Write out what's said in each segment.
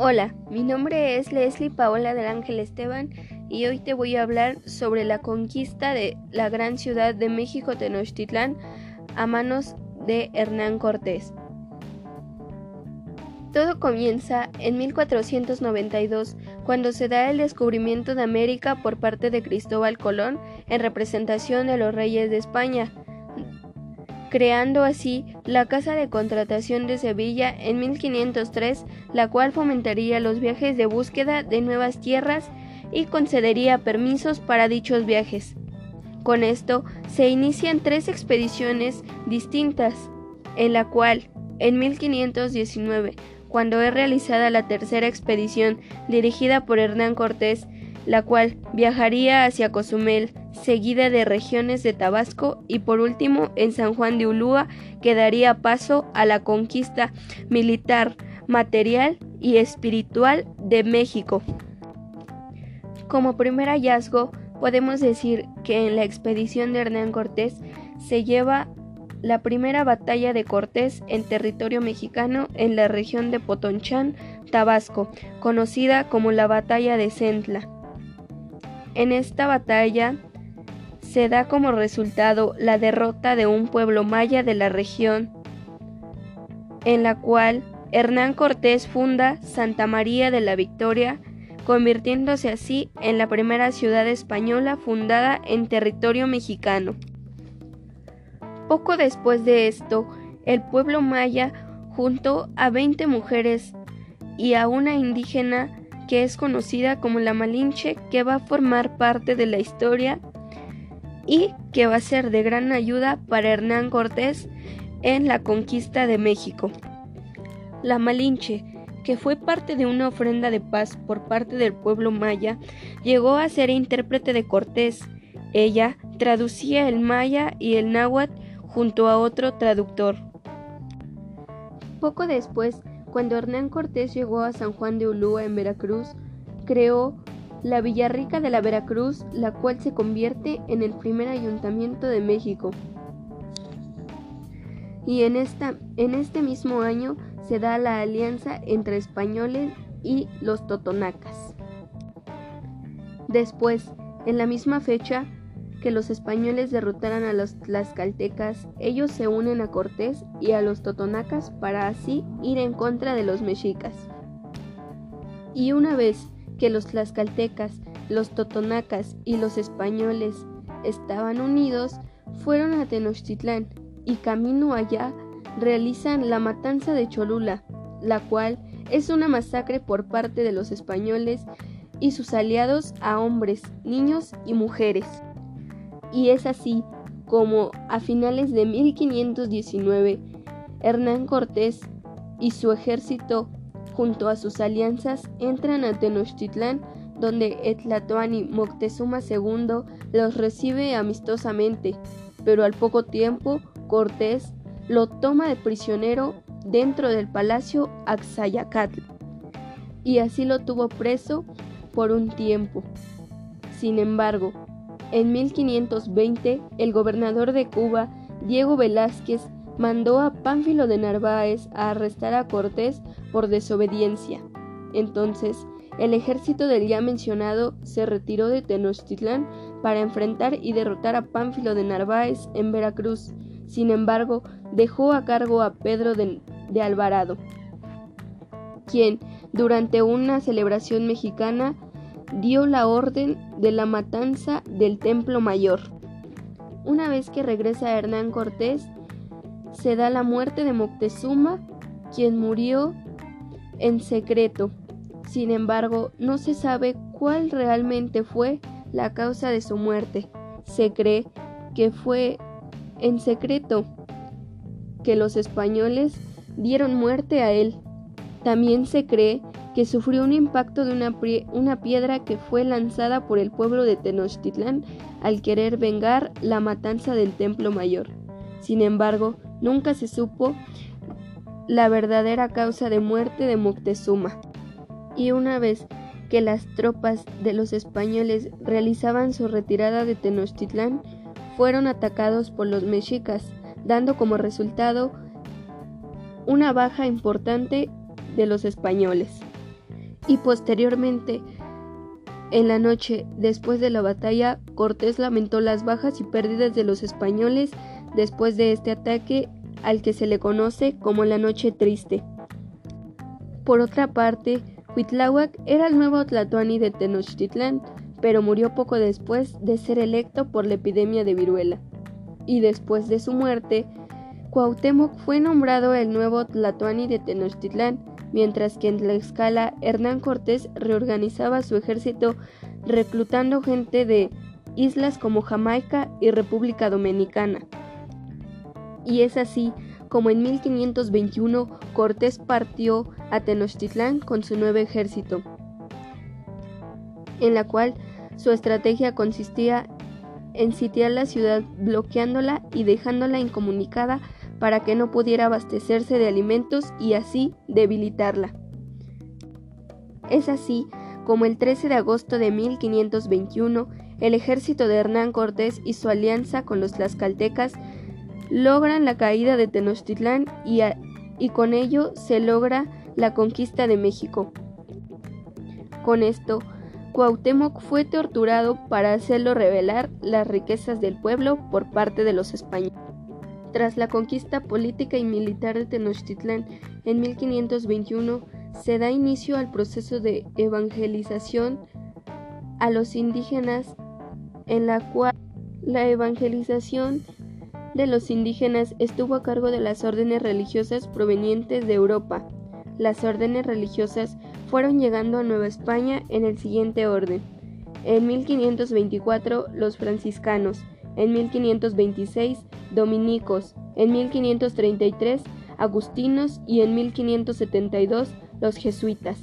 Hola, mi nombre es Leslie Paola del Ángel Esteban y hoy te voy a hablar sobre la conquista de la gran ciudad de México Tenochtitlán a manos de Hernán Cortés. Todo comienza en 1492, cuando se da el descubrimiento de América por parte de Cristóbal Colón en representación de los reyes de España, creando así la Casa de Contratación de Sevilla en 1503, la cual fomentaría los viajes de búsqueda de nuevas tierras y concedería permisos para dichos viajes. Con esto se inician tres expediciones distintas, en la cual, en 1519, cuando es realizada la tercera expedición dirigida por Hernán Cortés, la cual viajaría hacia Cozumel, seguida de regiones de Tabasco y por último en San Juan de Ulúa que daría paso a la conquista militar, material y espiritual de México. Como primer hallazgo, podemos decir que en la expedición de Hernán Cortés se lleva la primera batalla de Cortés en territorio mexicano en la región de Potonchán, Tabasco, conocida como la Batalla de Centla. En esta batalla se da como resultado la derrota de un pueblo maya de la región, en la cual Hernán Cortés funda Santa María de la Victoria, convirtiéndose así en la primera ciudad española fundada en territorio mexicano. Poco después de esto, el pueblo maya juntó a 20 mujeres y a una indígena que es conocida como la Malinche, que va a formar parte de la historia y que va a ser de gran ayuda para Hernán Cortés en la conquista de México. La Malinche, que fue parte de una ofrenda de paz por parte del pueblo maya, llegó a ser intérprete de Cortés. Ella traducía el maya y el náhuatl junto a otro traductor. Poco después, cuando Hernán Cortés llegó a San Juan de Ulúa en Veracruz, creó la Villarrica de la Veracruz, la cual se convierte en el primer ayuntamiento de México. Y en, esta, en este mismo año se da la alianza entre españoles y los totonacas. Después, en la misma fecha que los españoles derrotaran a los tlaxcaltecas, ellos se unen a Cortés y a los totonacas para así ir en contra de los mexicas. Y una vez que los tlaxcaltecas, los totonacas y los españoles estaban unidos, fueron a Tenochtitlán y camino allá realizan la matanza de Cholula, la cual es una masacre por parte de los españoles y sus aliados a hombres, niños y mujeres. Y es así como a finales de 1519 Hernán Cortés y su ejército junto a sus alianzas entran a Tenochtitlán, donde Etlatoani Moctezuma II los recibe amistosamente, pero al poco tiempo Cortés lo toma de prisionero dentro del palacio Axayacatl y así lo tuvo preso por un tiempo. Sin embargo, en 1520 el gobernador de Cuba, Diego Velázquez, mandó a Pánfilo de Narváez a arrestar a Cortés por desobediencia. Entonces, el ejército del ya mencionado se retiró de Tenochtitlán para enfrentar y derrotar a Pánfilo de Narváez en Veracruz. Sin embargo, dejó a cargo a Pedro de, de Alvarado, quien, durante una celebración mexicana, dio la orden de la matanza del Templo Mayor. Una vez que regresa Hernán Cortés, se da la muerte de Moctezuma, quien murió en secreto. Sin embargo, no se sabe cuál realmente fue la causa de su muerte. Se cree que fue en secreto que los españoles dieron muerte a él. También se cree que sufrió un impacto de una, piedra que fue lanzada por el pueblo de Tenochtitlán al querer vengar la matanza del Templo Mayor. Sin embargo, nunca se supo la verdadera causa de muerte de Moctezuma. Y una vez que las tropas de los españoles realizaban su retirada de Tenochtitlán, fueron atacados por los mexicas, dando como resultado una baja importante de los españoles. y posteriormente en la noche después de la batalla, Cortés lamentó las bajas y pérdidas de los españoles después de este ataque al que se le conoce como la Noche Triste. Por otra parte, Huitláhuac era el nuevo Tlatoani de Tenochtitlán, pero murió poco después de ser electo por la epidemia de viruela. Y después de su muerte, Cuauhtémoc fue nombrado el nuevo Tlatoani de Tenochtitlán, mientras que en la escala Hernán Cortés reorganizaba su ejército reclutando gente de islas como Jamaica y República Dominicana. Y es así como en 1521 Cortés partió a Tenochtitlán con su nuevo ejército, en la cual su estrategia consistía en sitiar la ciudad bloqueándola y dejándola incomunicada para que no pudiera abastecerse de alimentos y así debilitarla. Es así como el 13 de agosto de 1521 el ejército de Hernán Cortés y su alianza con los tlaxcaltecas logran la caída de Tenochtitlán y, y con ello se logra la conquista de México. Con esto, Cuauhtémoc fue torturado para hacerlo revelar las riquezas del pueblo por parte de los españoles. Tras la conquista política y militar de Tenochtitlán en 1521, se da inicio al proceso de evangelización a los indígenas, en la cual la evangelización de los indígenas estuvo a cargo de las órdenes religiosas provenientes de Europa. Las órdenes religiosas fueron llegando a Nueva España en el siguiente orden. En 1524 los franciscanos, en 1526 dominicos, en 1533 agustinos y en 1572 los jesuitas.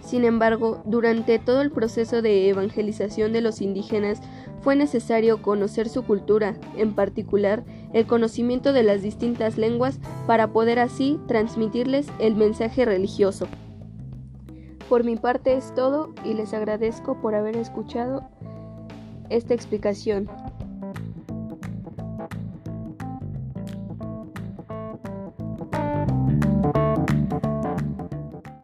Sin embargo, durante todo el proceso de evangelización de los indígenas fue necesario conocer su cultura, en particular el conocimiento de las distintas lenguas para poder así transmitirles el mensaje religioso. Por mi parte es todo y les agradezco por haber escuchado esta explicación.